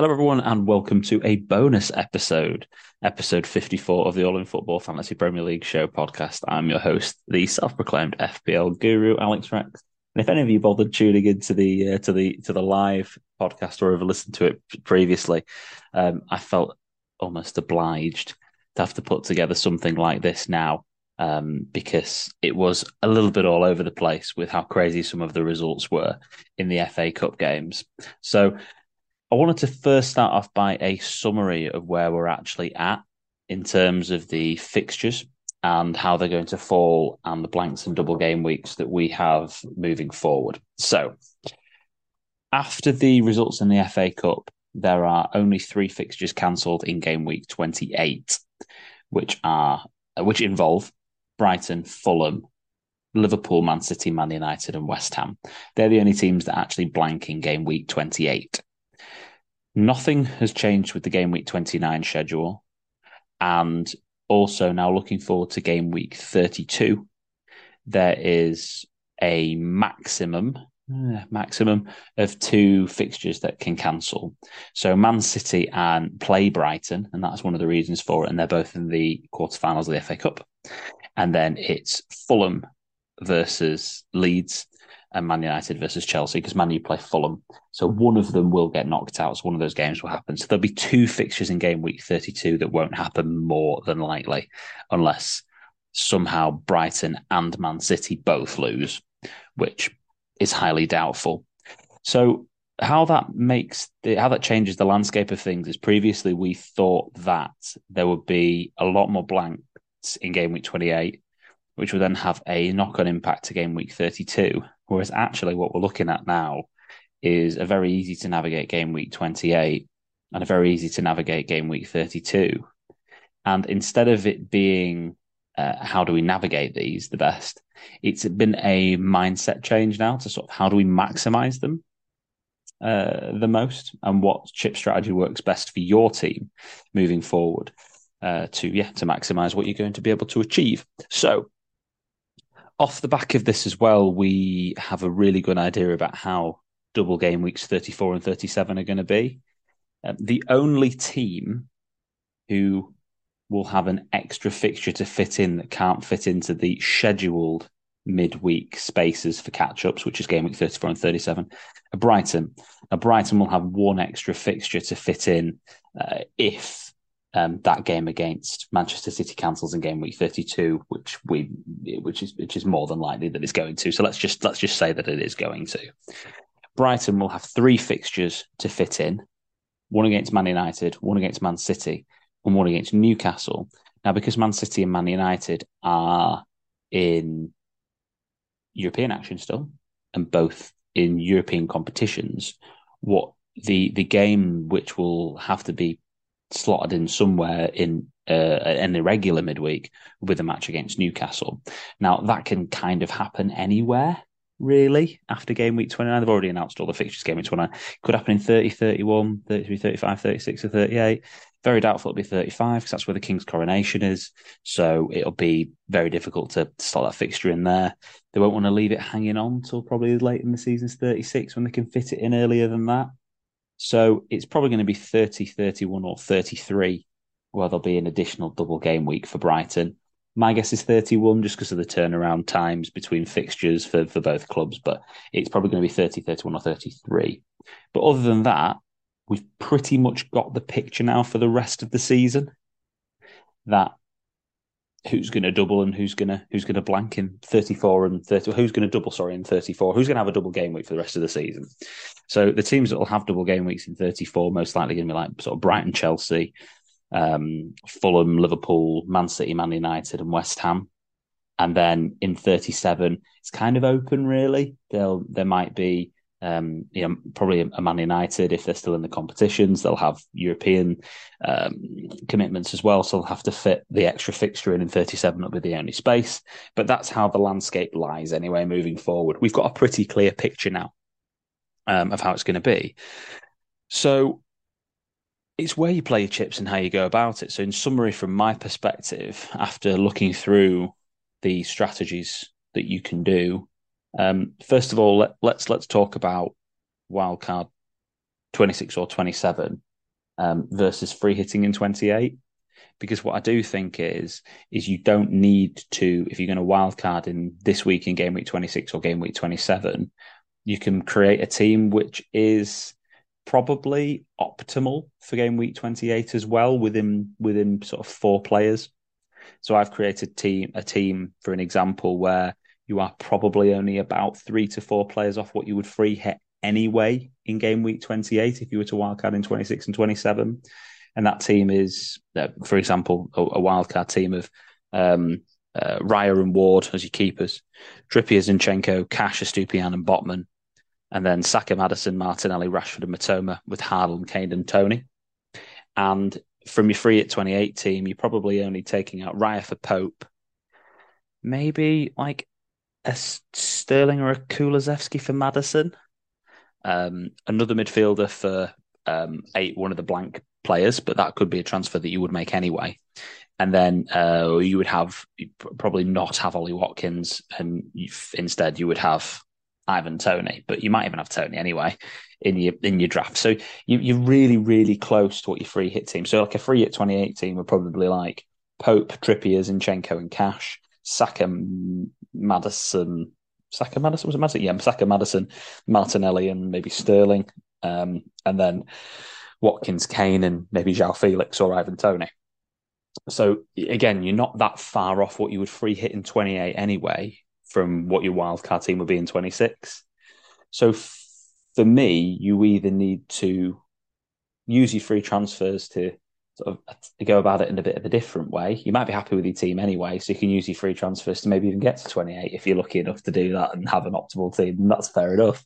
Hello, everyone, and welcome to a bonus episode, episode 54 of the All in Football Fantasy Premier League Show podcast. I'm your host, the self proclaimed FPL guru, Alex Rex. And if any of you bothered tuning into the uh, to the to the live podcast or ever listened to it previously, um, I felt almost obliged to have to put together something like this now um, because it was a little bit all over the place with how crazy some of the results were in the FA Cup games. So I wanted to first start off by a summary of where we're actually at in terms of the fixtures and how they're going to fall and the blanks and double game weeks that we have moving forward. So, after the results in the FA Cup, there are only three fixtures cancelled in game week 28, which are which involve Brighton, Fulham, Liverpool, Man City, Man United, and West Ham. They're the only teams that actually blank in game week 28. Nothing has changed with the game week 29 schedule. And also now looking forward to game week 32, there is a maximum uh, maximum of two fixtures that can cancel. So Man City and play Brighton, and that's one of the reasons for it. And they're both in the quarterfinals of the FA Cup. And then it's Fulham versus Leeds and Man United versus Chelsea because Man U play Fulham. So one of them will get knocked out. So one of those games will happen. So there'll be two fixtures in game week 32 that won't happen more than likely unless somehow Brighton and Man City both lose, which is highly doubtful. So how that makes the, how that changes the landscape of things is previously we thought that there would be a lot more blanks in game week 28 which would then have a knock-on impact to game week 32 Whereas actually, what we're looking at now is a very easy to navigate game week 28 and a very easy to navigate game week 32. And instead of it being uh, how do we navigate these the best, it's been a mindset change now to sort of how do we maximize them uh, the most and what chip strategy works best for your team moving forward uh, to yeah to maximize what you're going to be able to achieve. So off the back of this as well, we have a really good idea about how double game weeks 34 and 37 are going to be. Um, the only team who will have an extra fixture to fit in that can't fit into the scheduled midweek spaces for catch ups, which is game week 34 and 37, are Brighton. Now, Brighton will have one extra fixture to fit in uh, if um, that game against Manchester City cancels in game week 32, which we which is which is more than likely that it's going to. So let's just let's just say that it is going to. Brighton will have three fixtures to fit in: one against Man United, one against Man City, and one against Newcastle. Now, because Man City and Man United are in European action still, and both in European competitions, what the the game which will have to be slotted in somewhere in uh, an irregular midweek with a match against Newcastle. Now, that can kind of happen anywhere, really, after game week 29. They've already announced all the fixtures game week 29. Could happen in 30, 31, 33, 35, 36, or 38. Very doubtful it'll be 35 because that's where the King's coronation is. So it'll be very difficult to slot that fixture in there. They won't want to leave it hanging on till probably late in the season's 36 when they can fit it in earlier than that. So it's probably going to be 30, 31, or 33, where there'll be an additional double game week for Brighton. My guess is 31 just because of the turnaround times between fixtures for, for both clubs, but it's probably going to be 30, 31, or 33. But other than that, we've pretty much got the picture now for the rest of the season. That who's going to double and who's going to who's going to blank in 34 and 30 who's going to double sorry in 34 who's going to have a double game week for the rest of the season? So the teams that will have double game weeks in 34 most likely going to be like sort of Brighton Chelsea um, Fulham Liverpool Man City Man United and West Ham. And then in 37 it's kind of open really. They'll there might be um, you know, probably a Man United if they're still in the competitions. They'll have European um, commitments as well, so they'll have to fit the extra fixture in in 37 will be the only space. But that's how the landscape lies anyway. Moving forward, we've got a pretty clear picture now um, of how it's going to be. So it's where you play your chips and how you go about it. So, in summary, from my perspective, after looking through the strategies that you can do um, first of all, let, let's let's talk about wildcard twenty six or twenty seven um, versus free hitting in 28. Because what I do think is, is you don't need to, if you're going to wildcard in this week in game week 26 or game week 27, you can create a team which is probably optimal for game week 28 as well within within sort of four players. So I've created team a team for an example where you are probably only about three to four players off what you would free hit anyway in game week 28 if you were to wildcard in 26 and 27. And that team is, uh, for example, a, a wildcard team of um, uh, Raya and Ward as your keepers, Trippier, Zinchenko, Cash, Estupiñán, and Botman. And then Saka, Maddison, Martinelli, Rashford, and Mitoma with Hardle, Kane, and Toney. And from your free at 28 team, you're probably only taking out Raya for Pope. Maybe like a Sterling or a Kulusevski for Maddison. Um, another midfielder for um, eight, one of the blank players, but that could be a transfer that you would make anyway. And then uh, you would have probably not have Ollie Watkins, and instead you would have Ivan Toney, but you might even have Toney anyway in your in your draft. So you, are really really close to what your free hit team. So like a free hit 2018 would probably like Pope, Trippier, Zinchenko, and Cash, Saka, Maddison, Saka Madison was it Maddison? Yeah, Saka Madison, Martinelli, and maybe Sterling, um, and then Watkins, Kane, and maybe João Felix or Ivan Toney. So again, you're not that far off what you would free hit in 28 anyway from what your wildcard team would be in 26. So for me, you either need to use your free transfers to sort of go about it in a bit of a different way. You might be happy with your team anyway, so you can use your free transfers to maybe even get to 28 if you're lucky enough to do that and have an optimal team. And that's fair enough.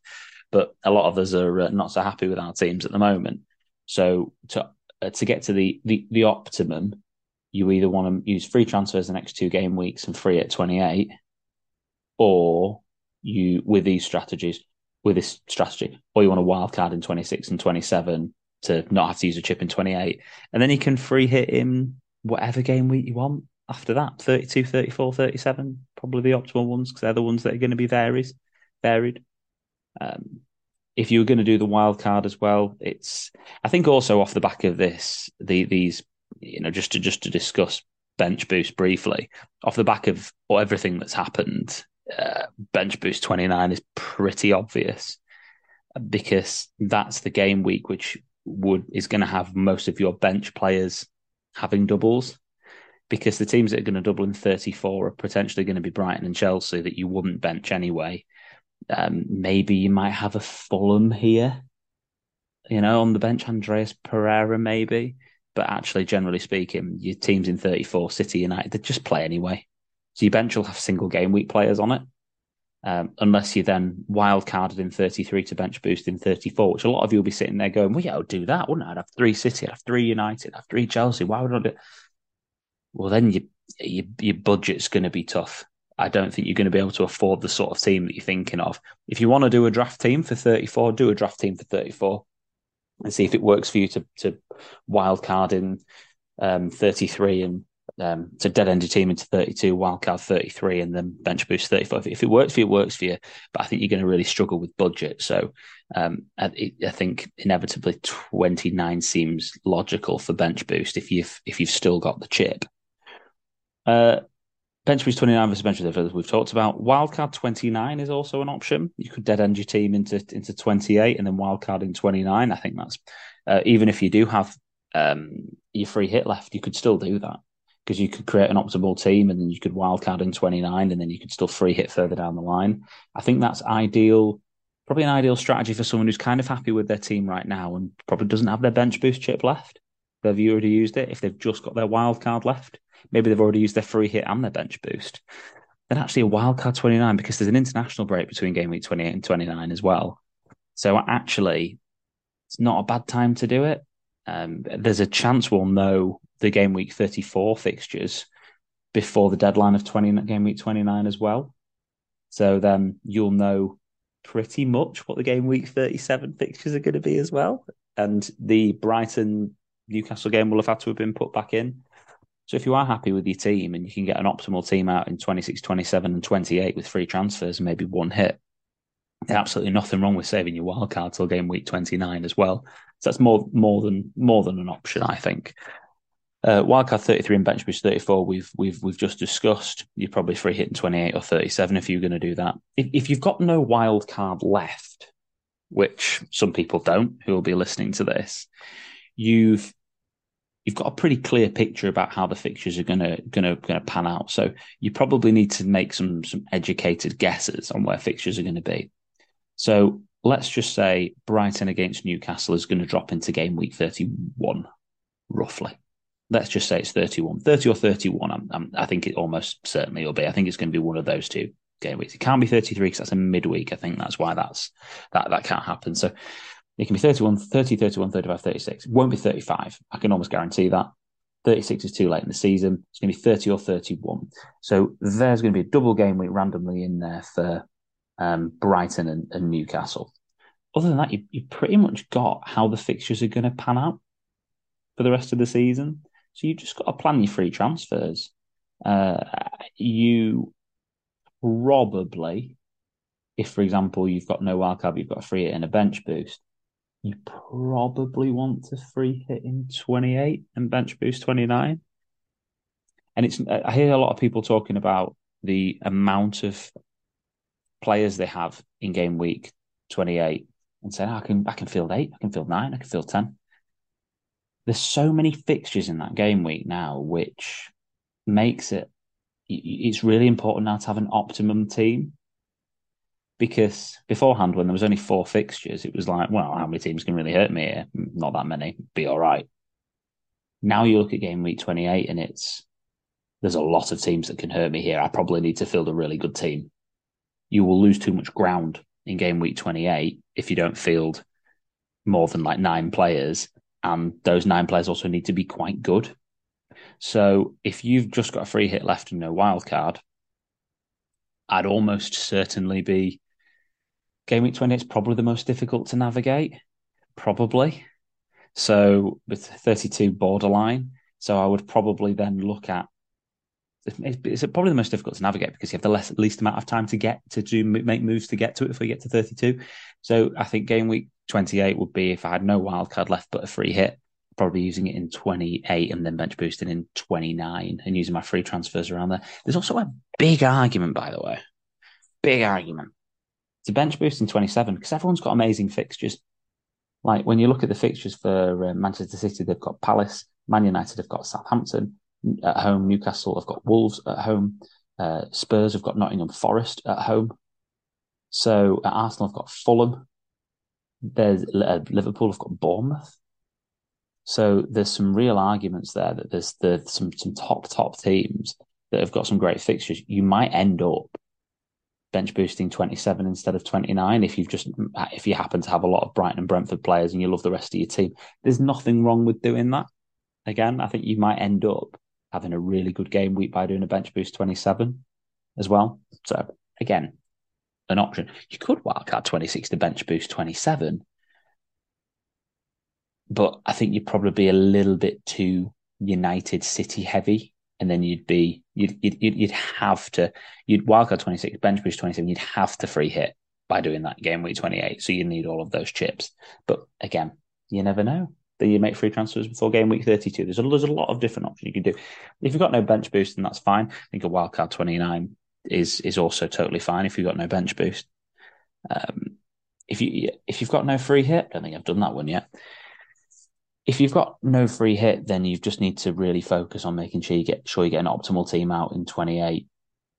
But a lot of us are uh, not so happy with our teams at the moment. So to uh, to get to the, the the optimum, you either want to use free transfers the next two game weeks and free at 28, or you with these strategies with this strategy, or you want a wild card in 26 and 27 to not have to use a chip in 28. And then you can free hit him whatever game week you want after that 32, 34, 37, probably the optimal ones because they're the ones that are going to be varies, varied. Um, if you were going to do the wild card as well, it's I think also off the back of this, the these you know just to just to discuss bench boost briefly off the back of everything that's happened, uh, bench boost twenty nine is pretty obvious because that's the game week which would is going to have most of your bench players having doubles because the teams that are going to double in 34 are potentially going to be Brighton and Chelsea that you wouldn't bench anyway. Um, maybe you might have a Fulham here, you know, on the bench, Andreas Pereira, maybe. But actually, generally speaking, your teams in 34, City United, they just play anyway. So your bench will have single game week players on it. Um, unless you then wild carded in 33 to bench boost in 34, which a lot of you will be sitting there going, well, yeah, I'd do that, wouldn't I? I'd have three City, I'd have three United, I'd have three Chelsea. Why would I do it? Well, then you, you, your budget's going to be tough. I don't think you're going to be able to afford the sort of team that you're thinking of. If you want to do a draft team for 34, do a draft team for 34 and see if it works for you to, to wild card in um, 33 and um, to dead end your team into 32, wildcard 33, and then bench boost 35. If it works for you, it works for you. But I think you're going to really struggle with budget. So um, I, I, think inevitably 29 seems logical for bench boost if you've if you've still got the chip. Uh, bench boost 29 versus bench boost, we've talked about. Wildcard 29 is also an option. You could dead end your team into into 28 and then wildcard in 29. I think that's uh, even if you do have um, your free hit left, you could still do that because you could create an optimal team and then you could wildcard in 29 and then you could still free hit further down the line. I think that's ideal, probably an ideal strategy for someone who's kind of happy with their team right now and probably doesn't have their bench boost chip left. They've already used it. If they've just got their wildcard left, maybe they've already used their free hit and their bench boost. Then actually a wildcard 29 because there's an international break between game week 28 and 29 as well. So actually, it's not a bad time to do it. Um, there's a chance we'll know the game week 34 fixtures before the deadline of 20 game week 29 as well. So then you'll know pretty much what the game week 37 fixtures are going to be as well. And the Brighton Newcastle game will have had to have been put back in. So if you are happy with your team and you can get an optimal team out in 26, 27, and 28 with free transfers and maybe one hit, absolutely nothing wrong with saving your wild card till game week 29 as well. So that's more more than more than an option, I think. Uh, wildcard 33 and bench boost 34, we've we've we've just discussed. You're probably free hitting 28 or 37 if you're going to do that. If, if you've got no wild card left, which some people don't, who will be listening to this, you've you've got a pretty clear picture about how the fixtures are gonna gonna gonna pan out. So you probably need to make some some educated guesses on where fixtures are going to be. So let's just say Brighton against Newcastle is going to drop into game week 31, roughly let's just say it's 31, 30 or 31. I'm, I'm, i think it almost certainly will be. I think it's going to be one of those two game weeks. It can't be 33 because that's a midweek. I think that's why that's that that can't happen. So it can be 31, 30, 31, 35, 36. It won't be 35. I can almost guarantee that. 36 is too late in the season. It's going to be 30 or 31. So there's going to be a double game week randomly in there for um, Brighton and, and, Newcastle. Other than that, you, you've pretty much got how the fixtures are going to pan out for the rest of the season. So you've just got to plan your free transfers. Uh, you probably, if for example you've got no wildcard, you've got a free hit and a bench boost, you probably want to free hit in 28 and bench boost 29. And it's I hear a lot of people talking about the amount of players they have in game week 28 and saying, oh, I can I can field eight, I can field nine, I can field 10 there's so many fixtures in that game week now, which makes it it's really important now to have an optimum team. Because beforehand, when there was only four fixtures, it was like, well, how many teams can really hurt me here? Mm, not that many, be all right. Now you look at game week 28 and it's there's a lot of teams that can hurt me here. I probably need to field a really good team. You will lose too much ground in game week 28 if you don't field more than like nine players and those nine players also need to be quite good. So if you've just got a free hit left and no wild card, I'd almost certainly be game week 20 it's probably the most difficult to navigate probably so with 32 borderline so i would probably then look at it's probably the most difficult to navigate because you have the less, least amount of time to get to do make moves to get to it if we get to 32 so i think game week 28 would be if I had no wildcard left but a free hit, probably using it in 28 and then bench boosting in 29 and using my free transfers around there. There's also a big argument, by the way, big argument to bench boost in 27 because everyone's got amazing fixtures. Like when you look at the fixtures for uh, Manchester City, they've got Palace, Man United have got Southampton at home, Newcastle have got Wolves at home, uh, Spurs have got Nottingham Forest at home. So at Arsenal have got Fulham, there's uh, Liverpool have got Bournemouth. So there's some real arguments there that there's the some some top top teams that have got some great fixtures. You might end up bench boosting 27 instead of 29 if you've just if you happen to have a lot of Brighton and Brentford players and you love the rest of your team. There's nothing wrong with doing that. Again, I think you might end up having a really good game week by doing a bench boost 27 as well. So again, an option. You could wildcard 26 to bench boost 27, but I think you'd probably be a little bit too United City heavy. And then you'd be, you'd, you'd, you'd have to, you'd wildcard 26, bench boost 27, you'd have to free hit by doing that game week 28. So you need all of those chips. But again, you never know. That you make free transfers before game week 32. There's a, there's a lot of different options you can do. If you've got no bench boost, then that's fine. I think a wildcard 29 is is also totally fine if you've got no bench boost. Um, if you if you've got no free hit, I don't think I've done that one yet. If you've got no free hit, then you just need to really focus on making sure you get sure you get an optimal team out in 28,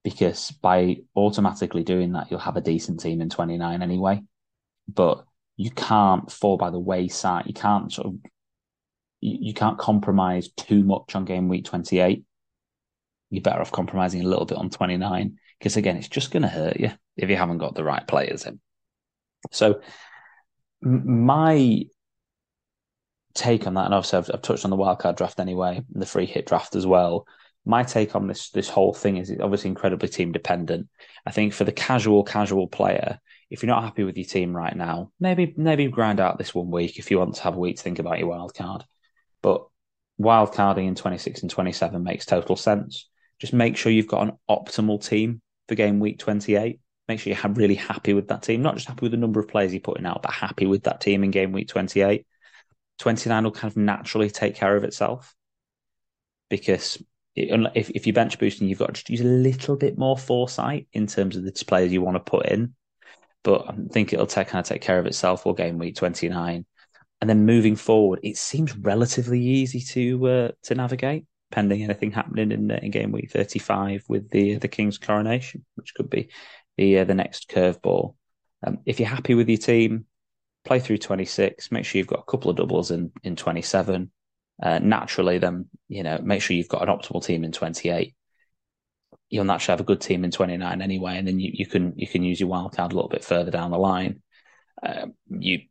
because by automatically doing that, you'll have a decent team in 29 anyway. But you can't fall by the wayside. You can't sort of you, you can't compromise too much on game week 28 you're better off compromising a little bit on 29 because again, it's just going to hurt you if you haven't got the right players in. So my take on that, and obviously I've, I've touched on the wildcard draft anyway, and the free hit draft as well. My take on this this whole thing is obviously incredibly team dependent. I think for the casual casual player, if you're not happy with your team right now, maybe maybe grind out this one week if you want to have a week to think about your wild card. But wildcarding in 26 and 27 makes total sense just make sure you've got an optimal team for game week 28 Make sure you're really happy with that team, not just happy with the number of players you're putting out, but happy with that team in game week 28. 29 will kind of naturally take care of itself because if, if you're bench boosting, you've got to just use a little bit more foresight in terms of the players you want to put in. But I think it'll take, kind of take care of itself for game week 29. And then moving forward, it seems relatively easy to uh, to navigate, pending anything happening in, in game week 35 with the the King's coronation, which could be the uh, the next curveball. Um, if you're happy with your team, play through 26. Make sure you've got a couple of doubles in in 27 uh, naturally, then you know make sure you've got an optimal team in 28. You'll naturally have a good team in 29 anyway, and then you, you can you can use your wild card a little bit further down the line. Uh, you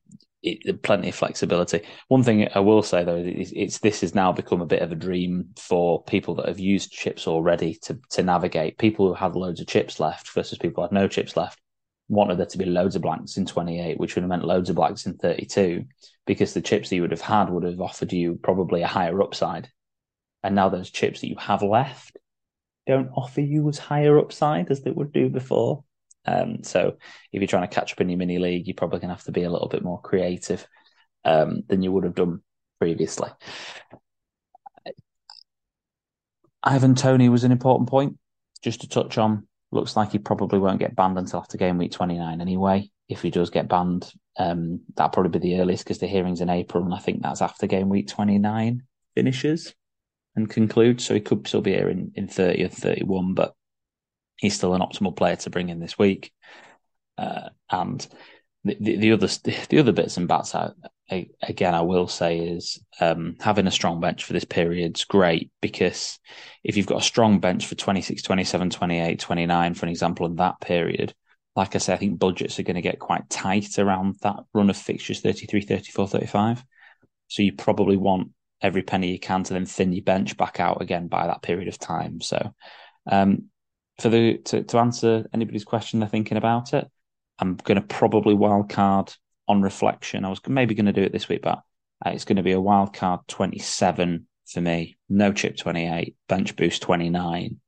it, plenty of flexibility. One thing I will say though is it's this has now become a bit of a dream for people that have used chips already to to navigate. People who had loads of chips left versus people who had no chips left wanted there to be loads of blanks in 28, which would have meant loads of blanks in 32, because the chips that you would have had would have offered you probably a higher upside. And now those chips that you have left don't offer you as higher upside as they would do before. Um, so if you're trying to catch up in your mini league, you're probably going to have to be a little bit more creative um, than you would have done previously. Ivan Toney was an important point just to touch on looks like he probably won't get banned until after game week 29 anyway. If he does get banned, um, that'll probably be the earliest because the hearing's in April, and I think that's after game week 29 finishes and concludes. So he could still be here in, in 30 or 31, but he's still an optimal player to bring in this week. Uh, and the, the, the other the other bits and bats I, I, again I will say is um, having a strong bench for this period is great because if you've got a strong bench for 26 27 28 29 for an example in that period like I say I think budgets are going to get quite tight around that run of fixtures 33 34 35 so you probably want every penny you can to then thin your bench back out again by that period of time so um, for the to, to answer anybody's question they're thinking about it I'm going to probably wildcard on reflection. I was maybe going to do it this week, but uh, it's going to be a wildcard 27 for me. No chip 28, bench boost 29.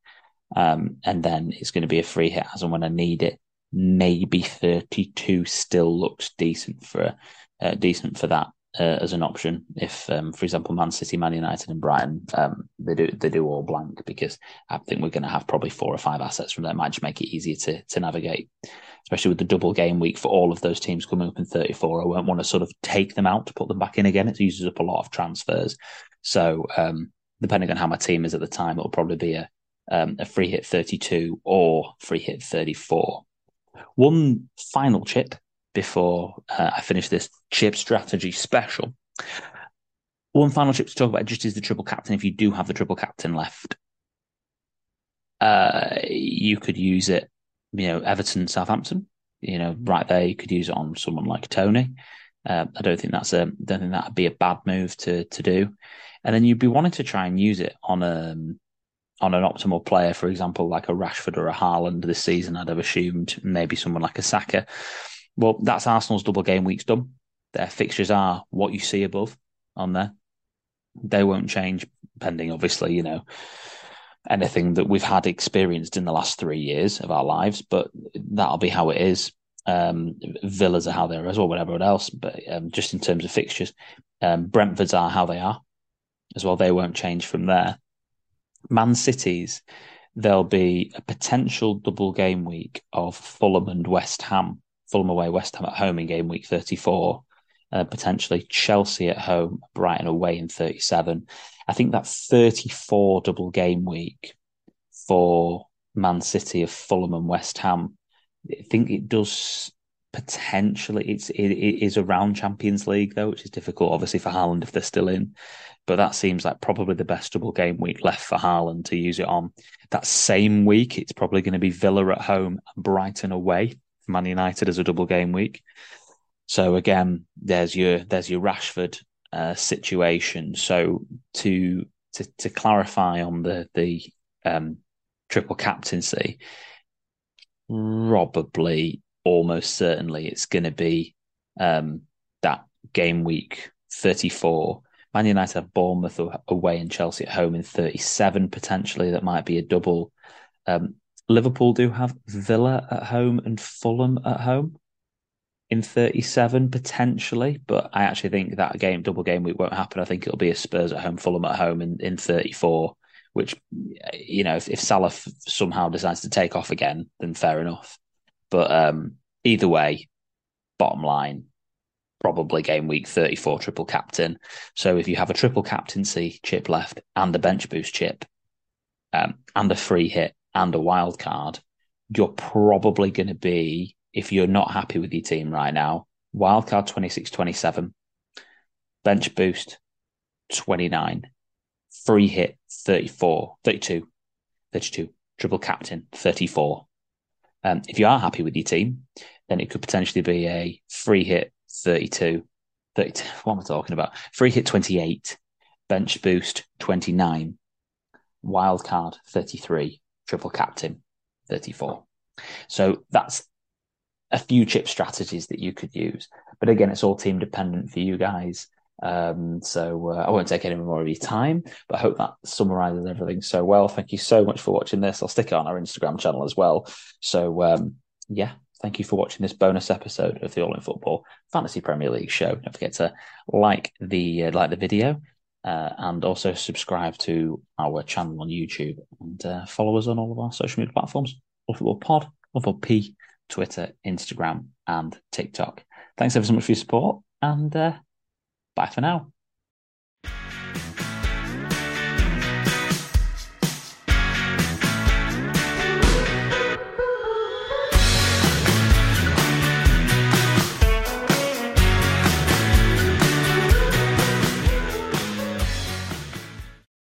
Um, and then it's going to be a free hit as and when I need it. Maybe 32 still looks decent for uh, decent for that uh, as an option. If, um, for example, Man City, Man United, and Brighton, um, they do they do all blank because I think we're going to have probably four or five assets from. Might just make it easier to to navigate, especially with the double game week for all of those teams coming up in 34. I won't want to sort of take them out to put them back in again. It uses up a lot of transfers. So um, depending on how my team is at the time, it'll probably be a um, a free hit 32 or free hit 34. One final chip before uh, I finish this chip strategy special. One final chip to talk about just is the triple captain. If you do have the triple captain left, uh, you could use it. You know, Everton, Southampton. You know, right there, you could use it on someone like Toney. Uh, I don't think that's a don't think that'd be a bad move to to do. And then you'd be wanting to try and use it on a um, on an optimal player, for example, like a Rashford or a Haaland this season. I'd have assumed maybe someone like a Saka. Well, that's Arsenal's double game weeks done. Their fixtures are what you see above on there. They won't change, pending obviously, you know, anything that we've had experienced in the last three years of our lives, but that'll be how it is. Um, Villas are how they are as well, whatever else. But um, just in terms of fixtures, um, Brentford's are how they are as well. They won't change from there. Man City's, there'll be a potential double game week of Fulham and West Ham Fulham away, West Ham at home in game week 34, uh, potentially Chelsea at home, Brighton away in 37. I think that 34 double game week for Man City of Fulham and West Ham, I think it does potentially it's it, it is around Champions League though, which is difficult obviously for Haaland if they're still in. But that seems like probably the best double game week left for Haaland to use it on. That same week, it's probably going to be Villa at home and Brighton away. Man United as a double game week. So again, there's your there's your Rashford uh, situation. So to to to clarify on the the um, triple captaincy, probably almost certainly it's going to be um, that game week 34. Man United have Bournemouth away and Chelsea at home in 37 potentially. That might be a double. Um, Liverpool do have Villa at home and Fulham at home in 37 potentially, but I actually think that game, double game week won't happen. I think it'll be a Spurs at home, Fulham at home in, in 34, which, you know, if, if Salah somehow decides to take off again, then fair enough. But um, either way, bottom line, probably game week 34 triple captain. So if you have a triple captaincy chip left and a bench boost chip um, and a free hit and a wild card, you're probably going to be if you're not happy with your team right now, wildcard 26 27, bench boost 29, free hit 34, 32, 32, triple captain 34. Um, if you are happy with your team, then it could potentially be a free hit 32, 32. What am I talking about? Free hit 28, bench boost 29, wild card 33, triple captain 34. So that's a few chip strategies that you could use. But again, it's all team dependent for you guys. Um, so uh, I won't take any more of your time, but I hope that summarizes everything so well. Thank you so much for watching this. I'll stick it on our Instagram channel as well. So um, yeah, thank you for watching this bonus episode of the All in Football Fantasy Premier League show. Don't forget to like the uh, like the video. Uh, and also subscribe to our channel on YouTube and uh, follow us on all of our social media platforms. All Football Pod, All Football P, Twitter, Instagram, and TikTok. Thanks ever so much for your support, and uh, bye for now.